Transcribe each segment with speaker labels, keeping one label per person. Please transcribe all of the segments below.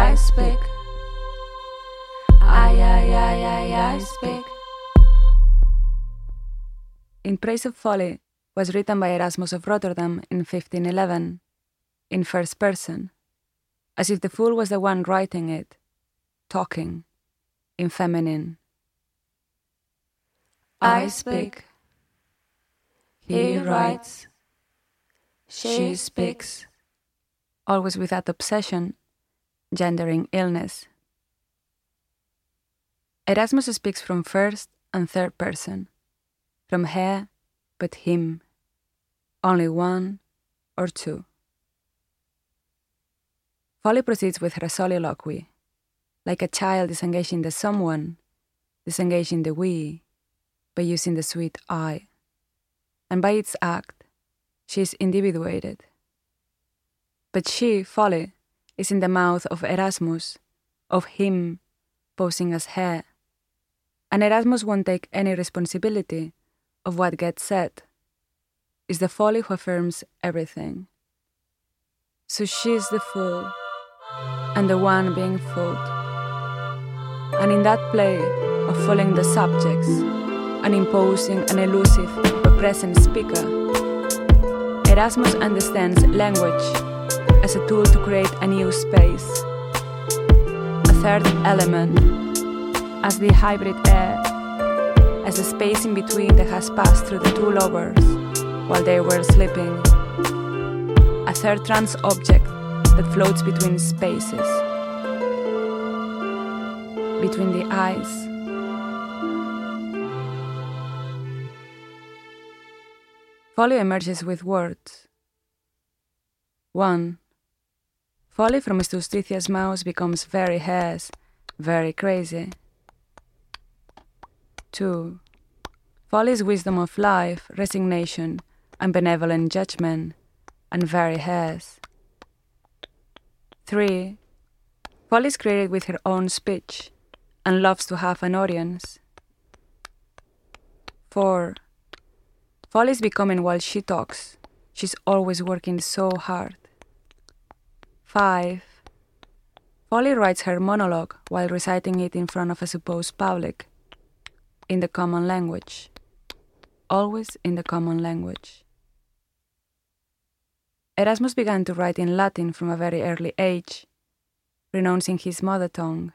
Speaker 1: I speak. I, I, I, I, I speak.
Speaker 2: In Praise of Folly was written by Erasmus of Rotterdam in 1511, in first person, as if the fool was the one writing it, talking, in feminine.
Speaker 1: I speak. He writes. She speaks.
Speaker 2: Always with that obsession gendering illness. Erasmus speaks from first and third person, from her but him, only one or two. Folly proceeds with her soliloquy, like a child disengaging the someone, disengaging the we, by using the sweet I. And by its act, she is individuated. But she, Folly, is in the mouth of Erasmus, of him posing as her, and Erasmus won't take any responsibility of what gets said. It's the folly who affirms everything. So she's the fool, and the one being fooled. And in that play of fooling the subjects and imposing an elusive but present speaker, Erasmus understands language as a tool to create a new space, a third element as the hybrid air, as the space in between that has passed through the two lovers while they were sleeping. A third trans object that floats between spaces, between the eyes. Folly emerges with words. 1. Folly from Justitia's mouth becomes very hairs, very crazy. 2. Folly's wisdom of life, resignation, and benevolent judgment, and very hers. 3. Folly is created with her own speech and loves to have an audience. 4. Folly is becoming while she talks. She's always working so hard. 5. Folly writes her monologue while reciting it in front of a supposed public in the common language. Always in the common language. Erasmus began to write in Latin from a very early age, renouncing his mother tongue.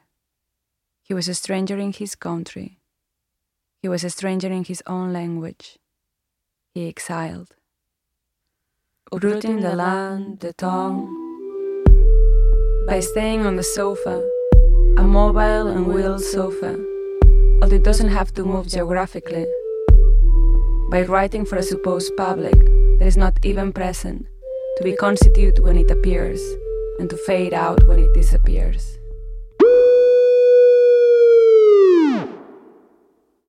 Speaker 2: He was a stranger in his country. He was a stranger in his own language. He exiled.
Speaker 1: Rooting the land, the tongue.
Speaker 2: By staying on the sofa, a mobile and wheeled sofa although it doesn't have to move geographically. By writing for a supposed public that is not even present, to be constitute when it appears, and to fade out when it disappears.